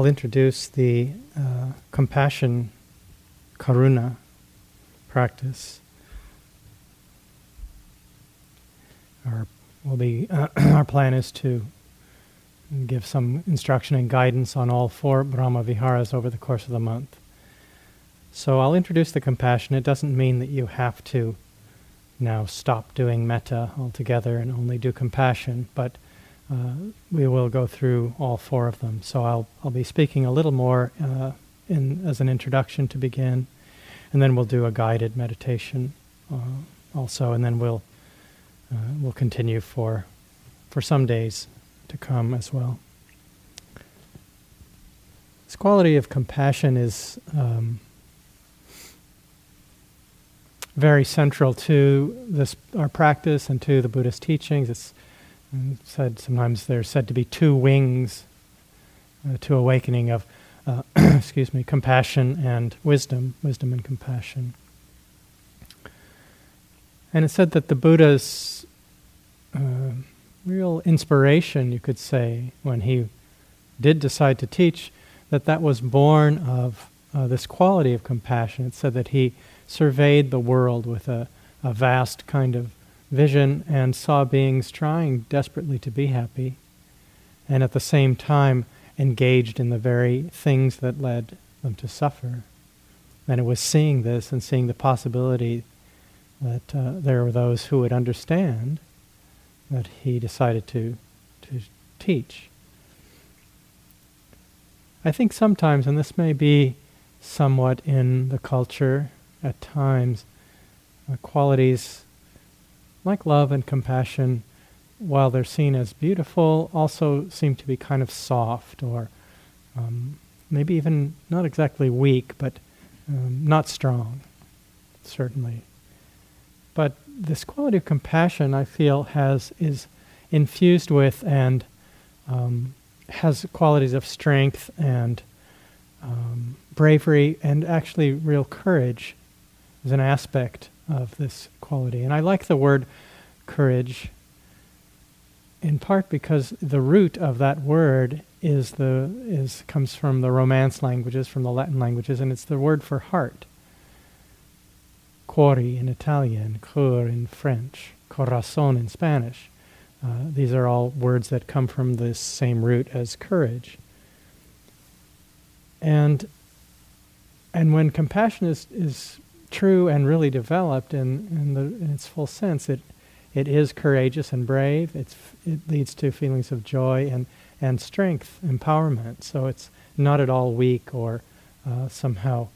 I'll introduce the uh, compassion, karuna practice. Our, will be, uh, our plan is to give some instruction and guidance on all four Brahma Viharas over the course of the month. So I'll introduce the compassion. It doesn't mean that you have to now stop doing metta altogether and only do compassion, but uh, we will go through all four of them. So I'll I'll be speaking a little more uh, in as an introduction to begin, and then we'll do a guided meditation uh, also, and then we'll uh, we'll continue for for some days to come as well. This quality of compassion is um, very central to this our practice and to the Buddhist teachings. It's said sometimes there's said to be two wings uh, to awakening of, uh, excuse me, compassion and wisdom, wisdom and compassion. And it's said that the Buddha's uh, real inspiration, you could say, when he did decide to teach, that that was born of uh, this quality of compassion. It said that he surveyed the world with a, a vast kind of vision and saw beings trying desperately to be happy, and at the same time engaged in the very things that led them to suffer. And it was seeing this and seeing the possibility that uh, there were those who would understand that he decided to, to teach. I think sometimes, and this may be somewhat in the culture at times, uh, qualities like love and compassion, while they're seen as beautiful, also seem to be kind of soft or um, maybe even not exactly weak, but um, not strong, certainly. But this quality of compassion, I feel, has is infused with and um, has qualities of strength and um, bravery and actually real courage as an aspect of this quality. And I like the word courage in part because the root of that word is the is comes from the Romance languages, from the Latin languages, and it's the word for heart. Cuore in Italian, cœur in French, corazón in Spanish. Uh, these are all words that come from this same root as courage. And and when compassion is, is true and really developed in, in, the, in its full sense, it, it is courageous and brave. It's, it leads to feelings of joy and, and strength, empowerment. So it's not at all weak or uh, somehow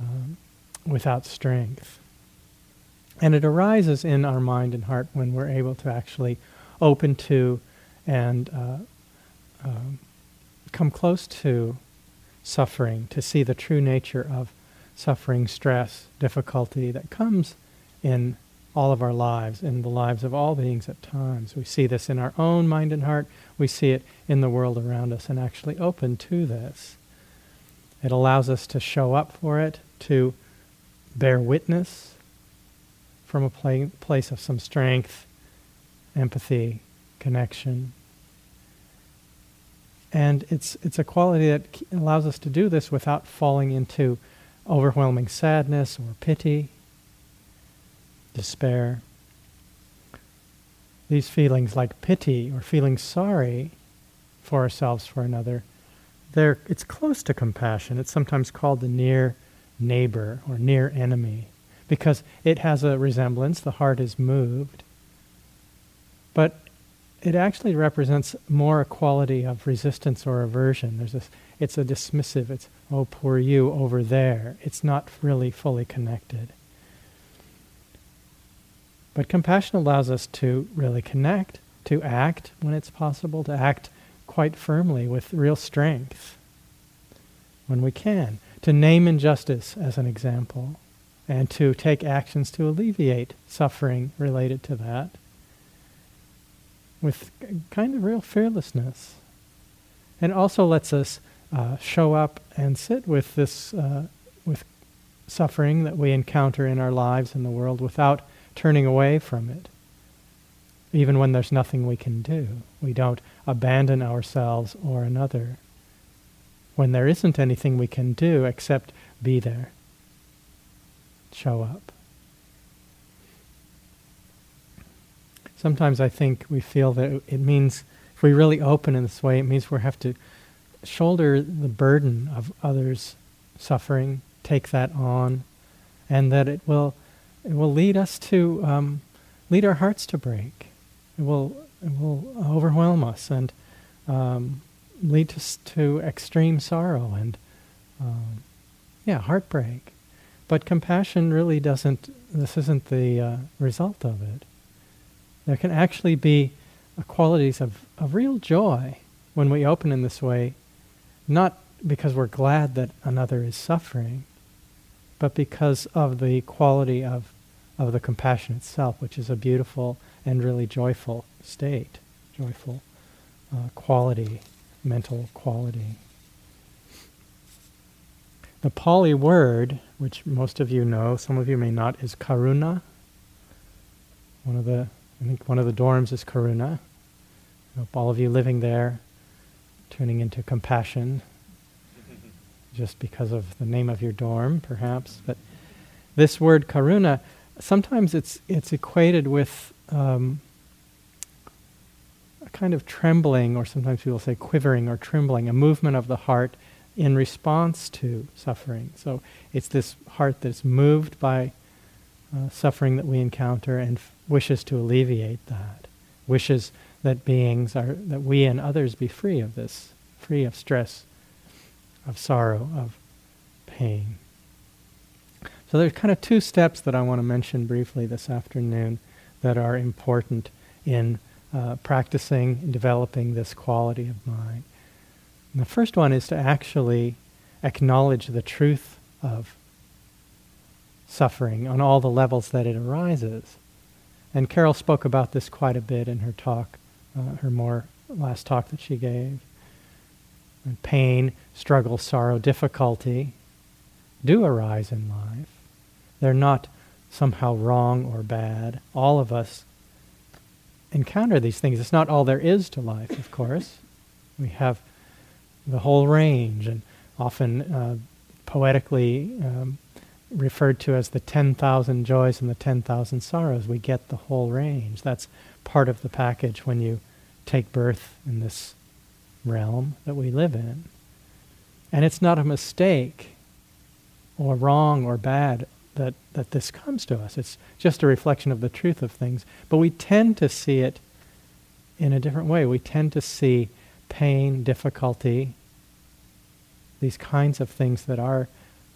um, without strength. And it arises in our mind and heart when we're able to actually open to and uh, uh, come close to suffering, to see the true nature of suffering, stress, difficulty that comes in all of our lives, in the lives of all beings at times. We see this in our own mind and heart, we see it in the world around us, and actually open to this. It allows us to show up for it, to bear witness from a pla- place of some strength, empathy, connection. And it's, it's a quality that allows us to do this without falling into overwhelming sadness or pity, despair. These feelings like pity or feeling sorry for ourselves, for another, they're, it's close to compassion. It's sometimes called the near neighbor or near enemy because it has a resemblance, the heart is moved. But it actually represents more a quality of resistance or aversion. There's this, it's a dismissive, it's, oh, poor you over there. It's not really fully connected. But compassion allows us to really connect, to act when it's possible, to act quite firmly with real strength when we can, to name injustice as an example, and to take actions to alleviate suffering related to that with kind of real fearlessness. And also lets us uh, show up and sit with this, uh, with suffering that we encounter in our lives in the world without turning away from it. Even when there's nothing we can do, we don't abandon ourselves or another. when there isn't anything we can do except be there, show up. Sometimes I think we feel that it means, if we really open in this way, it means we have to shoulder the burden of others' suffering, take that on, and that it will, it will lead us to, um, lead our hearts to break. It will, it will overwhelm us and um, lead us to extreme sorrow and, um, yeah, heartbreak. But compassion really doesn't, this isn't the uh, result of it. There can actually be qualities of, of real joy when we open in this way, not because we're glad that another is suffering, but because of the quality of, of the compassion itself, which is a beautiful and really joyful state, joyful uh, quality, mental quality. The Pali word, which most of you know, some of you may not, is karuna. One of the, I think one of the dorms is karuna. I hope all of you living there, turning into compassion, just because of the name of your dorm, perhaps. But this word karuna, sometimes it's it's equated with um, a kind of trembling, or sometimes people say quivering or trembling, a movement of the heart in response to suffering. So it's this heart that's moved by uh, suffering that we encounter and f- wishes to alleviate that, wishes that beings are, that we and others be free of this, free of stress, of sorrow, of pain. So there's kind of two steps that I want to mention briefly this afternoon that are important in uh, practicing and developing this quality of mind. And the first one is to actually acknowledge the truth of suffering on all the levels that it arises. And Carol spoke about this quite a bit in her talk, uh, her more last talk that she gave. And pain, struggle, sorrow, difficulty do arise in life. They're not somehow wrong or bad. All of us encounter these things. It's not all there is to life, of course. We have the whole range, and often uh, poetically um, referred to as the 10,000 joys and the 10,000 sorrows. We get the whole range. That's part of the package when you take birth in this realm that we live in. And it's not a mistake or wrong or bad that, that this comes to us. It's just a reflection of the truth of things. But we tend to see it in a different way. We tend to see pain, difficulty, these kinds of things that are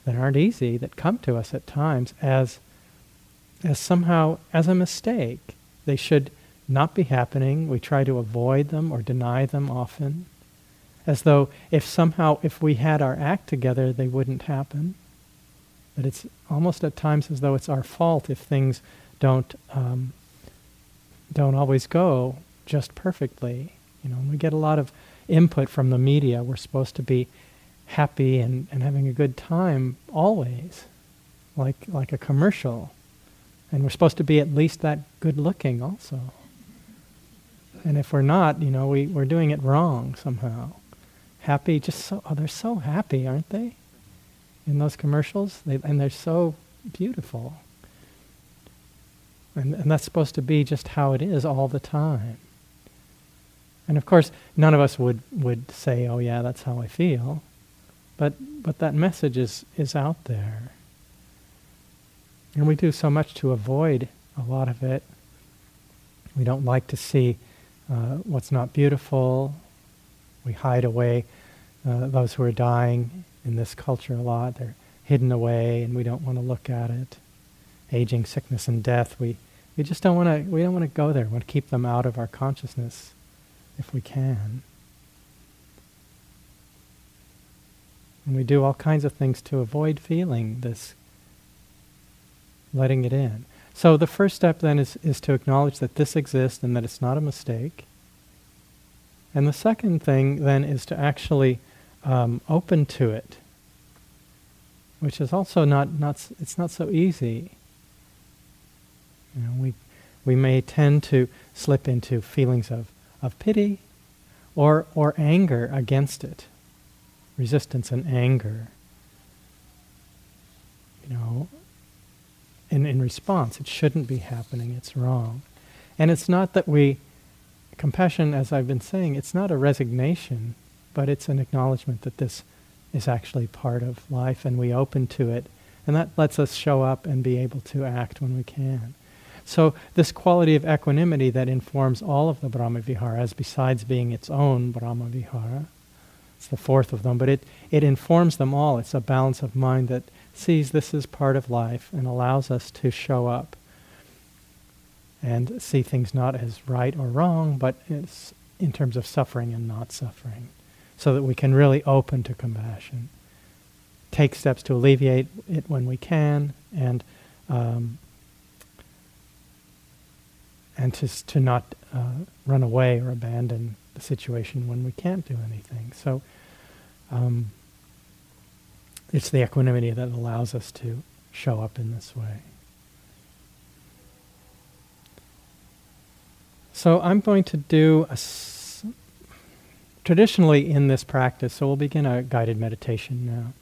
that aren't easy, that come to us at times as as somehow as a mistake. They should not be happening. We try to avoid them or deny them often. As though if somehow if we had our act together they wouldn't happen that it's almost at times as though it's our fault if things don't um, don't always go just perfectly. You know, and we get a lot of input from the media. We're supposed to be happy and, and having a good time always, like like a commercial, and we're supposed to be at least that good looking also. And if we're not, you know, we, we're doing it wrong somehow. Happy, just so, oh, they're so happy, aren't they? in those commercials, they, and they're so beautiful. And, and that's supposed to be just how it is all the time. And of course, none of us would, would say, oh, yeah, that's how I feel. But, but that message is, is out there. And we do so much to avoid a lot of it. We don't like to see uh, what's not beautiful. We hide away uh, those who are dying in this culture a lot. They're hidden away, and we don't want to look at it. Aging, sickness, and death. We we just don't want to. We don't want to go there. We want to keep them out of our consciousness, if we can. And we do all kinds of things to avoid feeling this, letting it in. So the first step then is, is to acknowledge that this exists and that it's not a mistake. And the second thing then is to actually um, open to it, which is also not, not it's not so easy. You know, we, we may tend to slip into feelings of, of pity or, or anger against it. resistance and anger. You know, in, in response, it shouldn't be happening, it's wrong. And it's not that we, compassion, as I've been saying, it's not a resignation, but it's an acknowledgement that this is actually part of life and we open to it. And that lets us show up and be able to act when we can. So, this quality of equanimity that informs all of the Brahma Viharas, besides being its own Brahma Vihara, it's the fourth of them, but it, it informs them all. It's a balance of mind that sees this as part of life and allows us to show up and see things not as right or wrong, but in terms of suffering and not suffering, so that we can really open to compassion. Take steps to alleviate it when we can, and um, and to, to not uh, run away or abandon the situation when we can't do anything. So um, it's the equanimity that allows us to show up in this way. So I'm going to do a traditionally in this practice. So we'll begin a guided meditation now.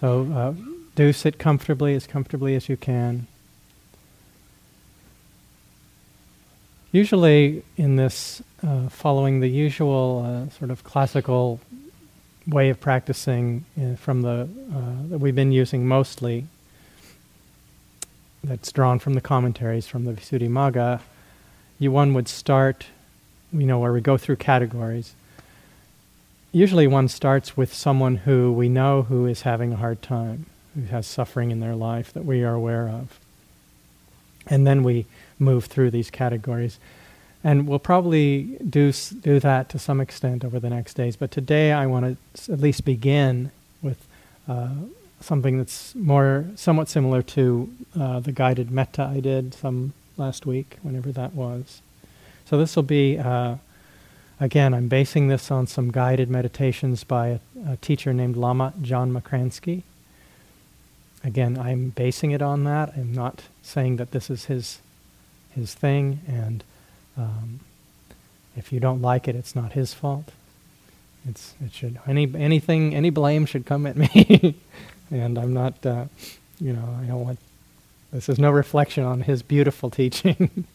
So uh, do sit comfortably, as comfortably as you can. Usually, in this, uh, following the usual uh, sort of classical way of practicing uh, from the uh, that we've been using mostly, that's drawn from the commentaries from the Visuddhimagga, you one would start, you know, where we go through categories. Usually, one starts with someone who we know who is having a hard time, who has suffering in their life that we are aware of, and then we move through these categories. And we'll probably do, do that to some extent over the next days. But today I want to at least begin with uh, something that's more, somewhat similar to uh, the guided metta I did some last week, whenever that was. So this will be, uh, again, I'm basing this on some guided meditations by a, a teacher named Lama John Makransky. Again, I'm basing it on that. I'm not saying that this is his his thing, and um, if you don't like it, it's not his fault. It's it should any anything any blame should come at me, and I'm not uh, you know I don't want this is no reflection on his beautiful teaching.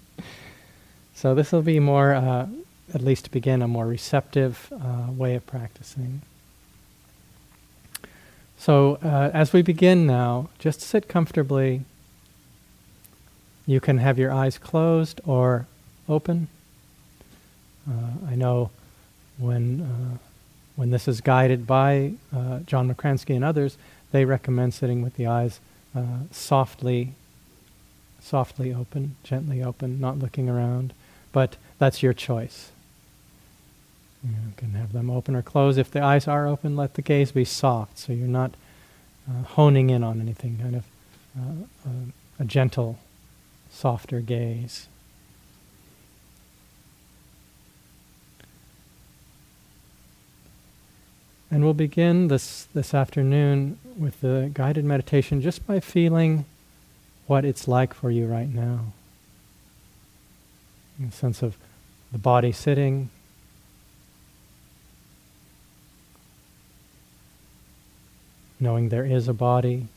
so this will be more uh, at least to begin a more receptive uh, way of practicing. So uh, as we begin now, just sit comfortably you can have your eyes closed or open. Uh, I know when uh, when this is guided by uh, John Makransky and others, they recommend sitting with the eyes uh, softly, softly open, gently open, not looking around. But that's your choice. You can have them open or close. If the eyes are open, let the gaze be soft, so you're not uh, honing in on anything. Kind of uh, a gentle softer gaze. And we'll begin this, this afternoon with the guided meditation just by feeling what it's like for you right now. A sense of the body sitting, knowing there is a body,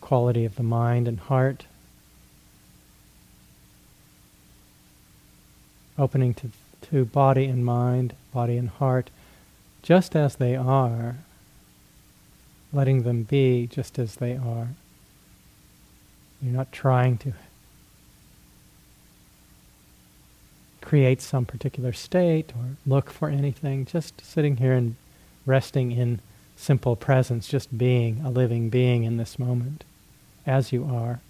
quality of the mind and heart, opening to, to body and mind, body and heart, just as they are, letting them be just as they are. You're not trying to create some particular state or look for anything, just sitting here and resting in simple presence, just being a living being in this moment as you are,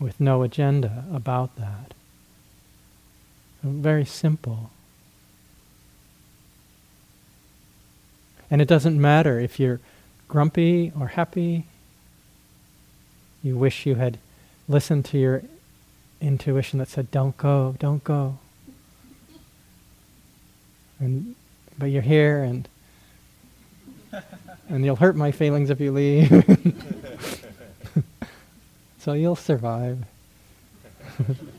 with no agenda about that. Very simple. And it doesn't matter if you're grumpy or happy, you wish you had listened to your intuition that said, don't go, don't go. And, but you're here and and you'll hurt my feelings if you leave. so you'll survive.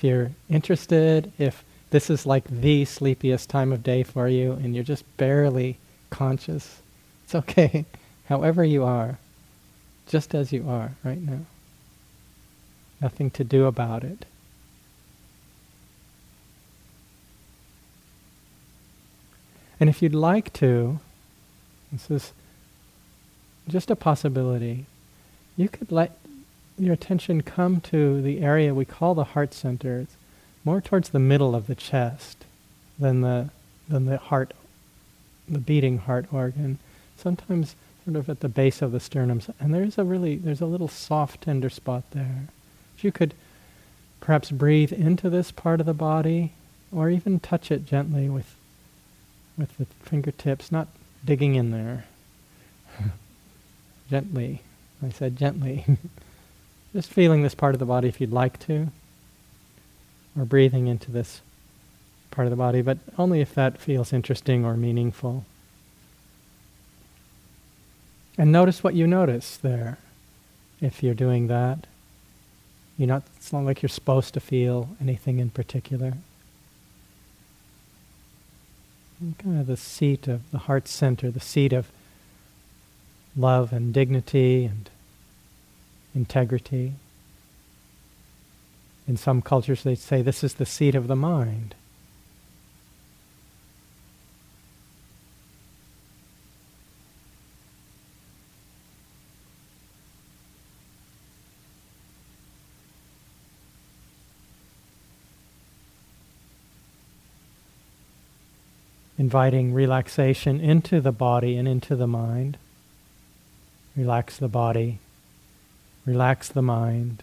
if you're interested, if this is like the sleepiest time of day for you and you're just barely conscious, it's okay. However you are, just as you are right now. Nothing to do about it. And if you'd like to, this is just a possibility, you could let your attention come to the area we call the heart center. It's more towards the middle of the chest than the than the heart, the beating heart organ. Sometimes sort of at the base of the sternum, and there's a really there's a little soft, tender spot there. If you could perhaps breathe into this part of the body, or even touch it gently with with the fingertips, not digging in there. gently. I said gently. Just feeling this part of the body if you'd like to. Or breathing into this part of the body, but only if that feels interesting or meaningful. And notice what you notice there if you're doing that. You're not, it's not like you're supposed to feel anything in particular kind of the seat of the heart center, the seat of love and dignity and integrity. In some cultures, they say this is the seat of the mind. inviting relaxation into the body and into the mind. Relax the body, relax the mind.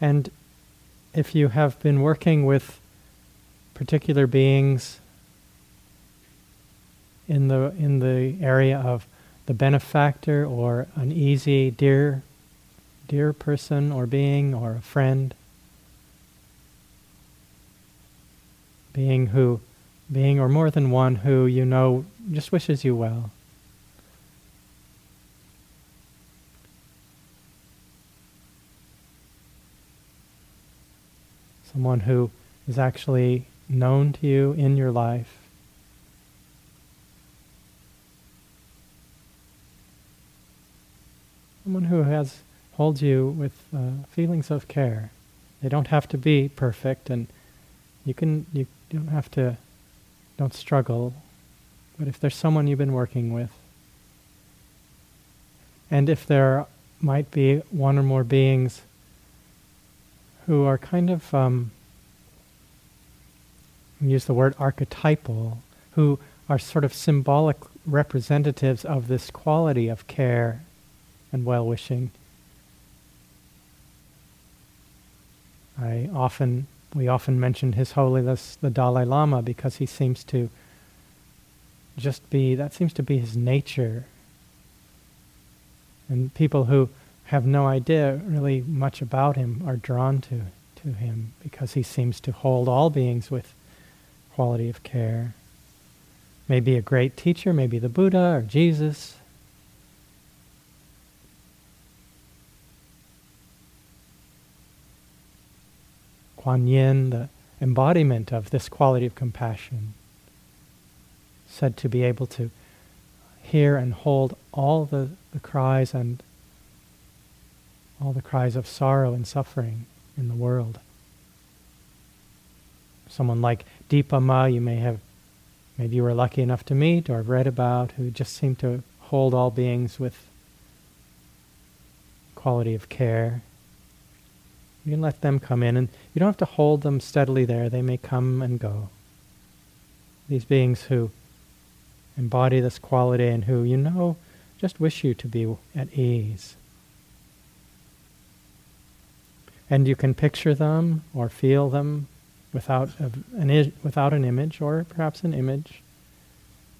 And if you have been working with particular beings in the in the area of the benefactor or an easy dear dear person or being or a friend being who being or more than one who you know just wishes you well someone who is actually known to you in your life. Someone who has holds you with uh, feelings of care. They don't have to be perfect, and you can you don't have to don't struggle. But if there's someone you've been working with, and if there might be one or more beings who are kind of, um, use the word archetypal, who are sort of symbolic representatives of this quality of care and well wishing. I often, we often mention His Holiness the Dalai Lama because he seems to just be, that seems to be his nature. And people who have no idea really much about him are drawn to, to him because he seems to hold all beings with quality of care. Maybe a great teacher, maybe the Buddha or Jesus. Kuan Yin, the embodiment of this quality of compassion, said to be able to hear and hold all the, the cries and all the cries of sorrow and suffering in the world. Someone like Dipa Ma, you may have, maybe you were lucky enough to meet or read about, who just seemed to hold all beings with quality of care. You can let them come in, and you don't have to hold them steadily there. They may come and go. These beings who embody this quality and who you know just wish you to be at ease. and you can picture them or feel them without a, an without an image or perhaps an image.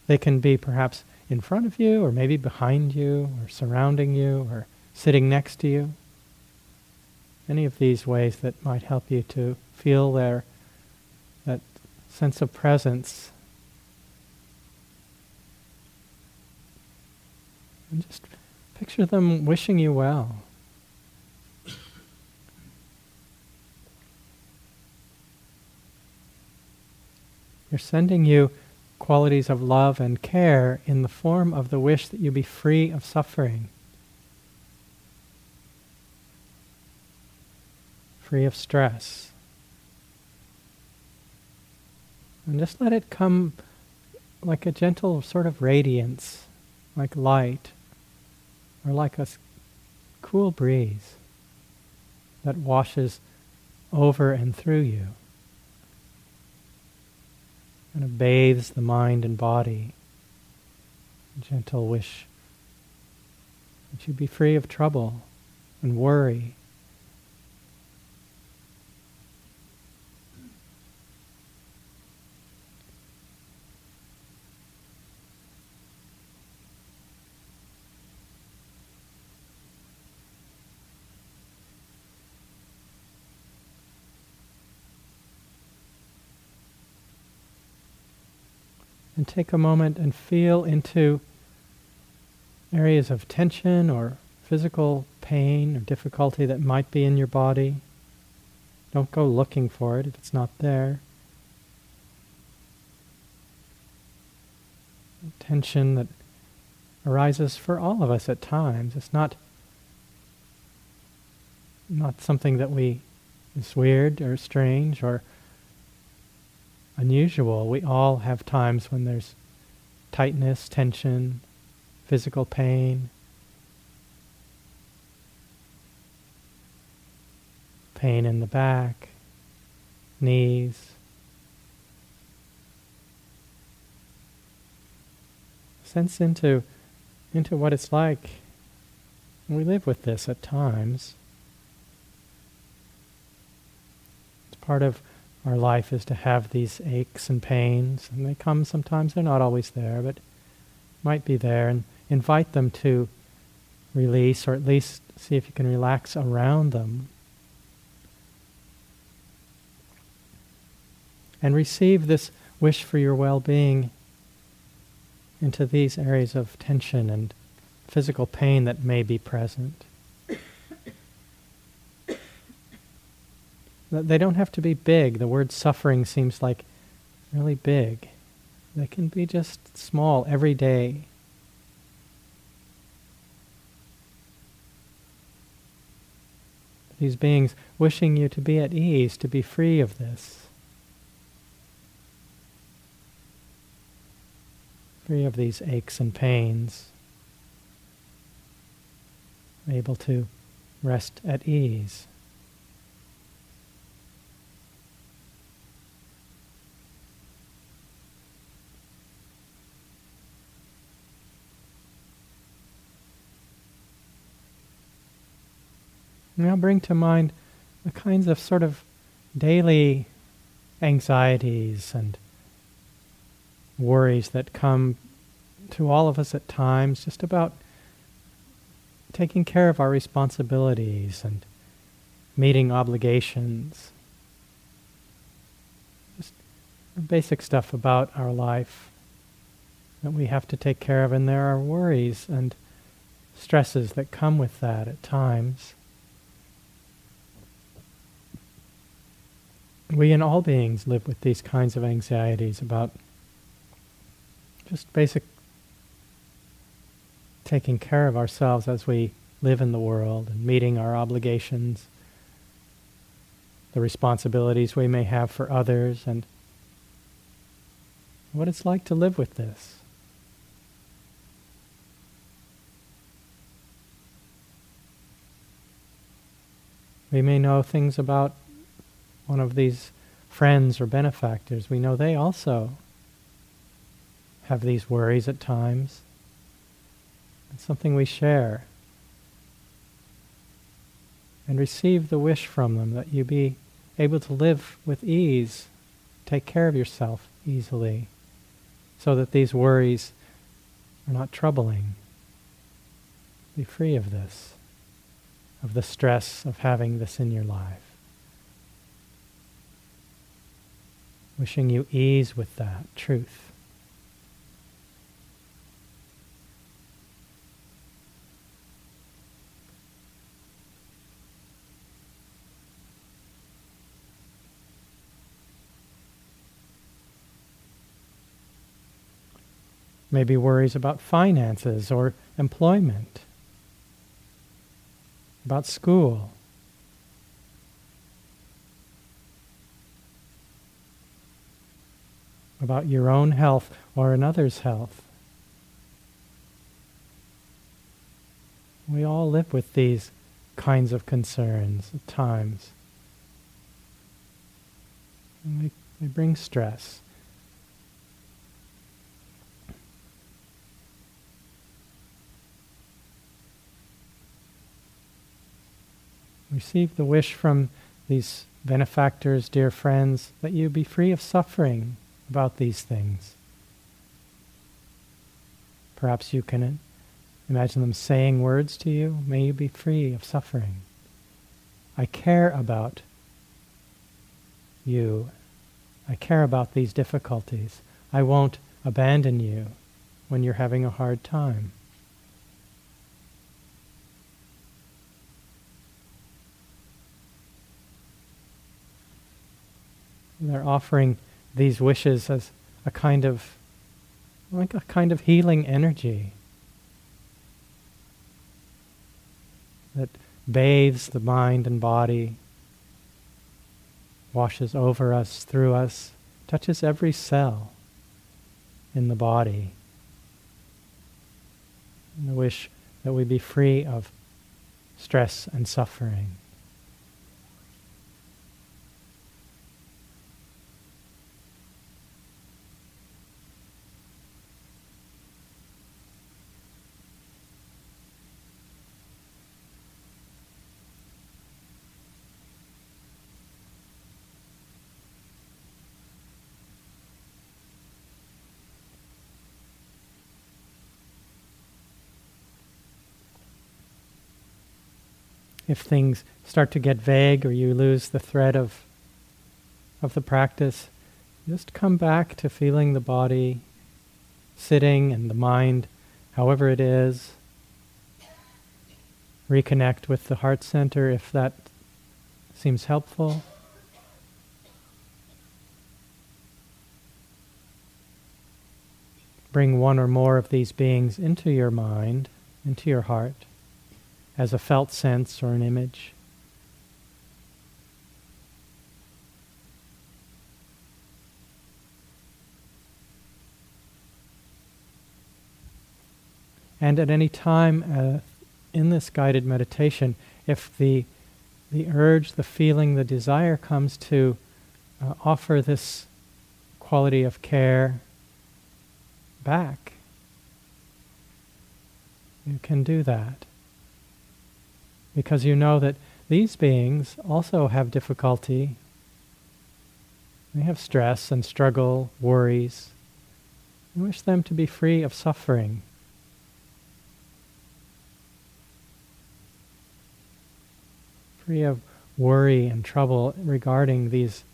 They can be perhaps in front of you or maybe behind you or surrounding you or sitting next to you. Any of these ways that might help you to feel their that sense of presence. And just picture them wishing you well. They're sending you qualities of love and care in the form of the wish that you be free of suffering, free of stress. And just let it come like a gentle sort of radiance, like light, or like a cool breeze that washes over and through you and of bathes the mind and body. A gentle wish that you be free of trouble and worry And take a moment and feel into areas of tension or physical pain or difficulty that might be in your body. Don't go looking for it if it's not there. Tension that arises for all of us at times. It's not not something that we is weird or strange or unusual. We all have times when there's tightness, tension, physical pain, pain in the back, knees. Sense into, into what it's like. We live with this at times. It's part of our life is to have these aches and pains, and they come sometimes, they're not always there, but might be there, and invite them to release, or at least see if you can relax around them. And receive this wish for your well being into these areas of tension and physical pain that may be present. They don't have to be big. The word suffering seems like really big. They can be just small, every day. These beings wishing you to be at ease, to be free of this. Free of these aches and pains. Able to rest at ease. Now bring to mind the kinds of sort of daily anxieties and worries that come to all of us at times just about taking care of our responsibilities and meeting obligations. Just basic stuff about our life that we have to take care of, and there are worries and stresses that come with that at times. We and all beings live with these kinds of anxieties about just basic taking care of ourselves as we live in the world and meeting our obligations, the responsibilities we may have for others, and what it's like to live with this. We may know things about one of these friends or benefactors, we know they also have these worries at times. It's something we share. And receive the wish from them that you be able to live with ease, take care of yourself easily, so that these worries are not troubling. Be free of this. of the stress of having this in your life. Wishing you ease with that truth. maybe worries about finances or employment, about school. About your own health or another's health. We all live with these kinds of concerns at times. And they, they bring stress. Receive the wish from these benefactors, dear friends, that you be free of suffering about these things. Perhaps you can imagine them saying words to you. May you be free of suffering. I care about you. I care about these difficulties. I won't abandon you when you're having a hard time. they're offering these wishes as a kind of like a kind of healing energy that bathes the mind and body, washes over us, through us, touches every cell in the body. And the wish that we be free of stress and suffering. If things start to get vague or you lose the thread of, of the practice, just come back to feeling the body sitting and the mind, however it is. Reconnect with the heart center if that seems helpful. Bring one or more of these beings into your mind, into your heart as a felt sense or an image. And at any time uh, in this guided meditation, if the, the urge, the feeling, the desire comes to uh, offer this quality of care back, you can do that because you know that these beings also have difficulty. They have stress and struggle, worries. You wish them to be free of suffering. Free of worry and trouble regarding these,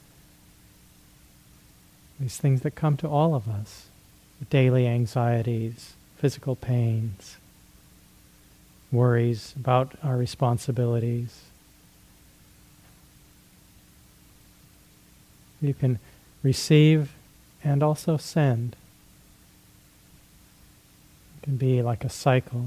these things that come to all of us the daily anxieties, physical pains worries about our responsibilities. You can receive and also send. It can be like a cycle.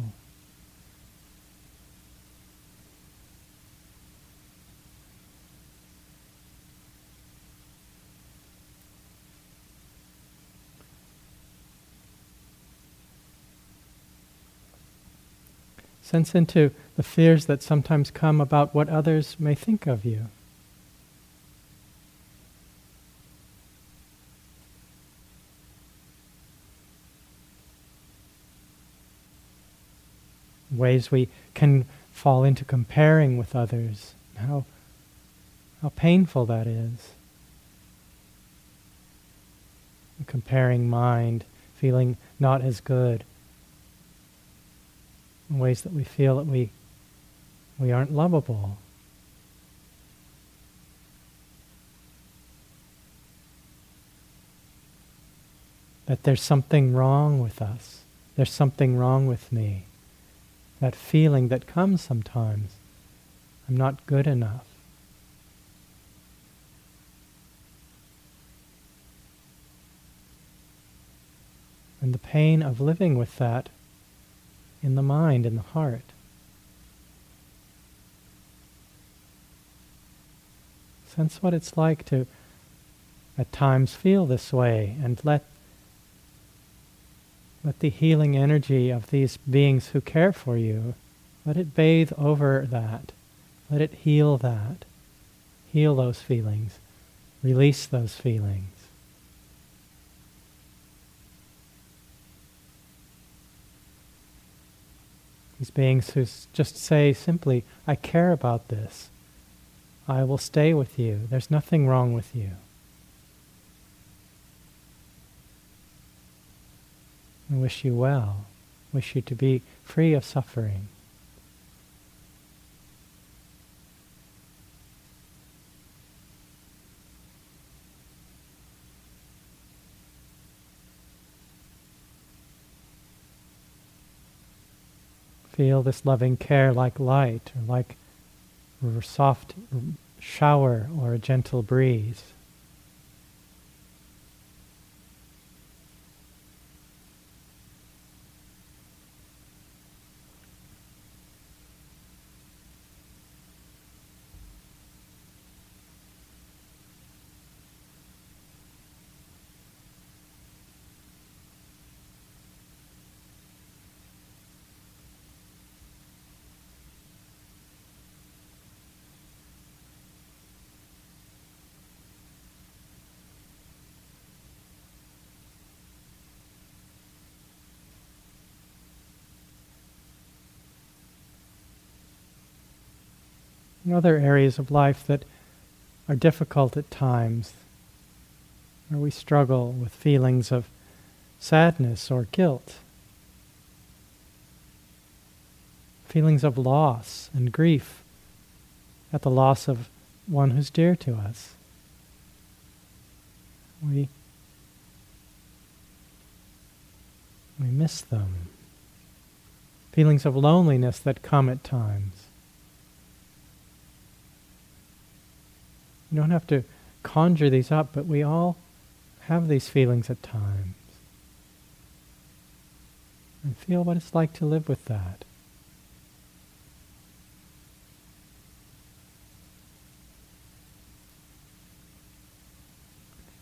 Sense into the fears that sometimes come about what others may think of you. Ways we can fall into comparing with others. How, how painful that is. comparing mind, feeling not as good ways that we feel that we we aren't lovable. That there's something wrong with us. There's something wrong with me. That feeling that comes sometimes. I'm not good enough. And the pain of living with that in the mind, in the heart. Sense what it's like to at times feel this way and let let the healing energy of these beings who care for you let it bathe over that. Let it heal that. Heal those feelings. Release those feelings these beings who just say simply i care about this I will stay with you. There's nothing wrong with you. I wish you well. Wish you to be free of suffering. Feel this loving care like light or like a soft shower or a gentle breeze. And other areas of life that are difficult at times, where we struggle with feelings of sadness or guilt, feelings of loss and grief at the loss of one who's dear to us. We, we miss them. Feelings of loneliness that come at times. You don't have to conjure these up, but we all have these feelings at times. And feel what it's like to live with that.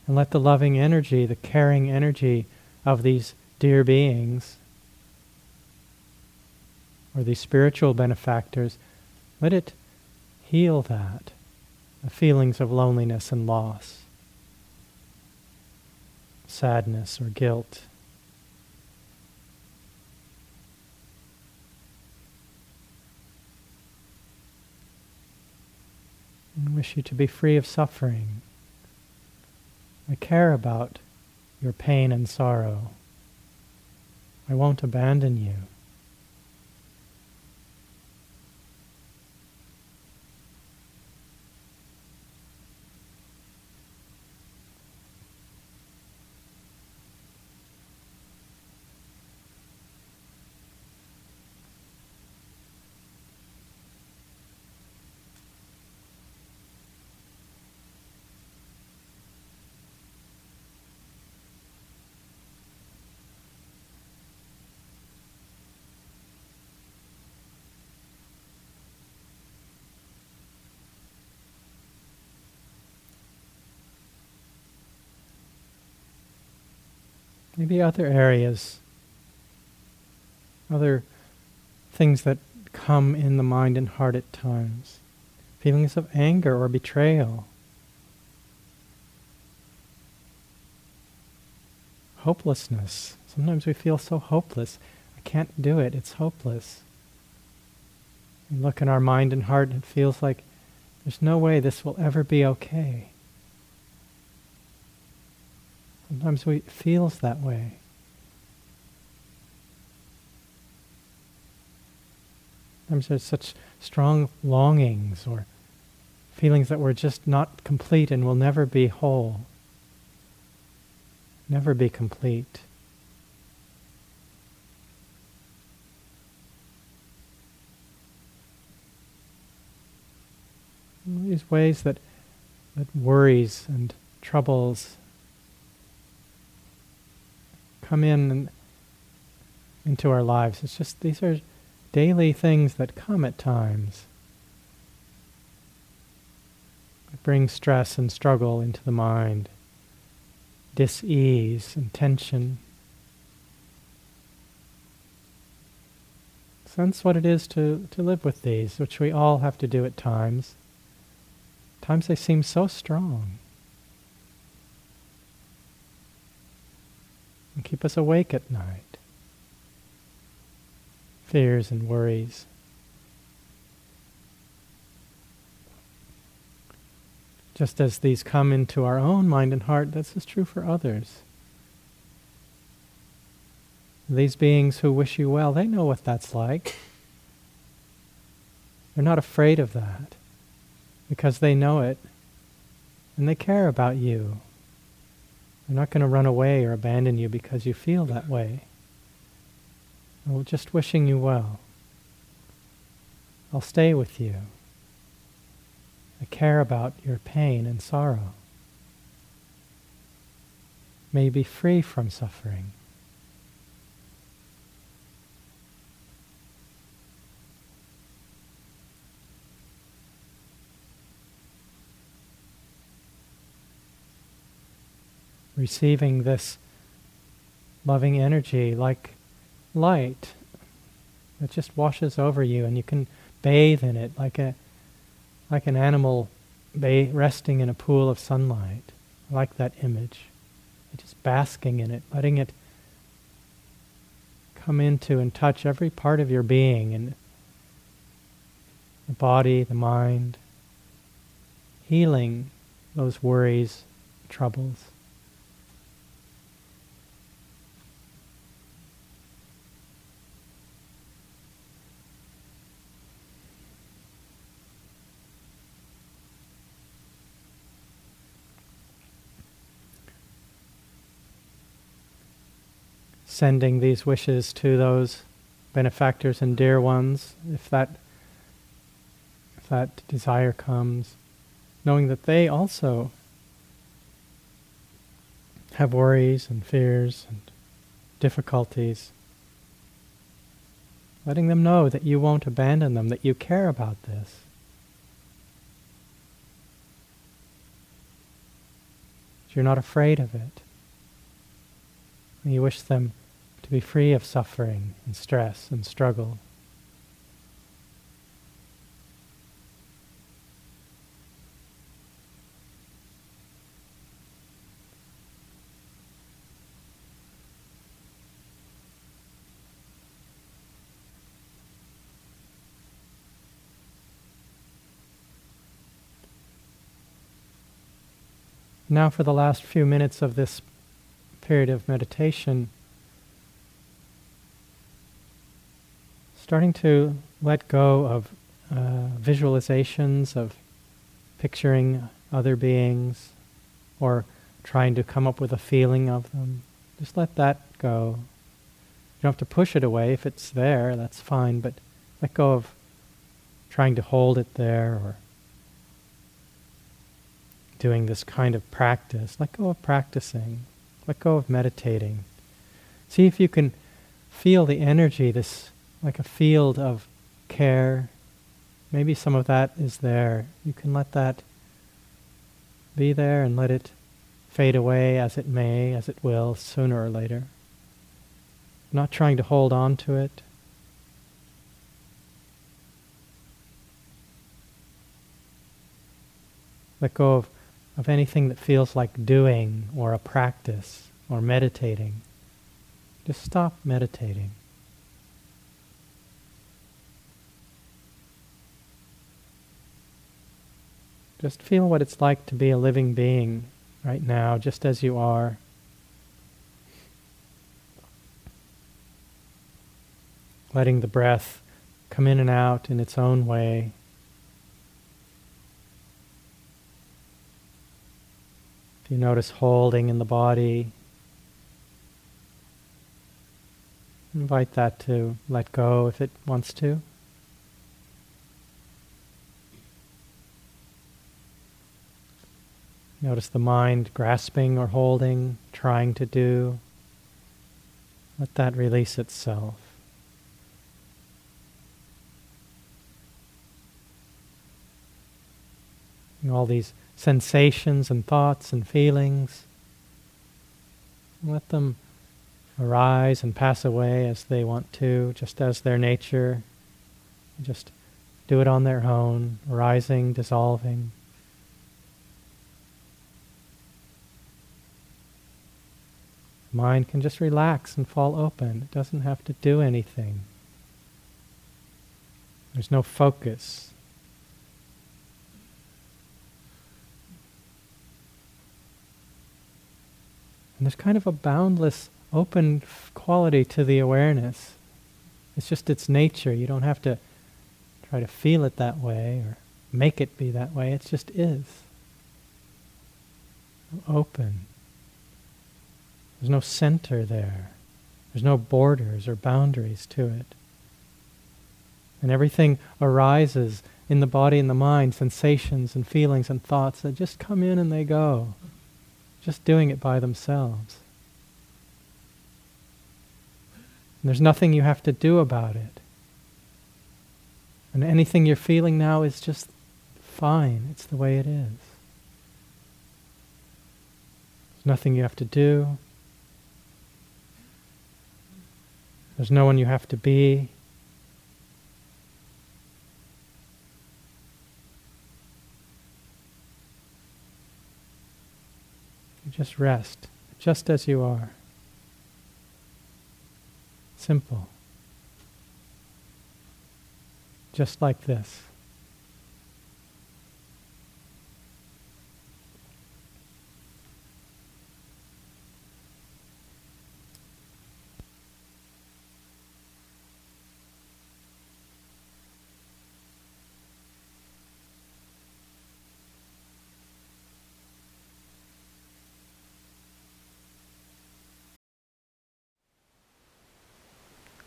And let the loving energy, the caring energy of these dear beings, or these spiritual benefactors, let it heal that feelings of loneliness and loss, sadness or guilt. I wish you to be free of suffering. I care about your pain and sorrow. I won't abandon you. Maybe other areas, other things that come in the mind and heart at times. Feelings of anger or betrayal. Hopelessness. Sometimes we feel so hopeless. I can't do it. It's hopeless. We look in our mind and heart and it feels like there's no way this will ever be okay. Sometimes we, it feels that way. Sometimes there's such strong longings or feelings that we're just not complete and will never be whole, never be complete. These ways that, that worries and troubles come in and into our lives. It's just these are daily things that come at times. That bring stress and struggle into the mind, dis-ease and tension. Sense what it is to, to live with these, which we all have to do at times. Times they seem so strong. And keep us awake at night. Fears and worries. Just as these come into our own mind and heart, this is true for others. These beings who wish you well, they know what that's like. They're not afraid of that because they know it and they care about you. They're not going to run away or abandon you because you feel that way. They're just wishing you well. I'll stay with you. I care about your pain and sorrow. May you be free from suffering. Receiving this loving energy like light that just washes over you and you can bathe in it like a like an animal ba- resting in a pool of sunlight. I like that image. Just basking in it letting it come into and touch every part of your being and the body the mind healing those worries troubles sending these wishes to those benefactors and dear ones, if that if that desire comes, knowing that they also have worries and fears and difficulties, letting them know that you won't abandon them, that you care about this. You're not afraid of it. You wish them be free of suffering and stress and struggle. Now, for the last few minutes of this period of meditation, starting to let go of uh, visualizations of picturing other beings or trying to come up with a feeling of them. Just let that go. You don't have to push it away. If it's there, that's fine, but let go of trying to hold it there or doing this kind of practice. Let go of practicing. Let go of meditating. See if you can feel the energy, this like a field of care. Maybe some of that is there. You can let that be there and let it fade away as it may, as it will, sooner or later. Not trying to hold on to it. Let go of, of anything that feels like doing or a practice or meditating. Just stop meditating. Just feel what it's like to be a living being right now, just as you are. Letting the breath come in and out in its own way. If you notice holding in the body, invite that to let go if it wants to. Notice the mind grasping or holding, trying to do. Let that release itself. All these sensations and thoughts and feelings, let them arise and pass away as they want to, just as their nature. Just do it on their own, arising, dissolving. Mind can just relax and fall open. It doesn't have to do anything. There's no focus. And there's kind of a boundless, open quality to the awareness. It's just its nature. You don't have to try to feel it that way or make it be that way. It just is. Open. There's no center there. There's no borders or boundaries to it. And everything arises in the body and the mind, sensations and feelings and thoughts that just come in and they go, just doing it by themselves. And there's nothing you have to do about it. And anything you're feeling now is just fine. It's the way it is. There's nothing you have to do. There's no one you have to be. You just rest, just as you are. Simple. Just like this.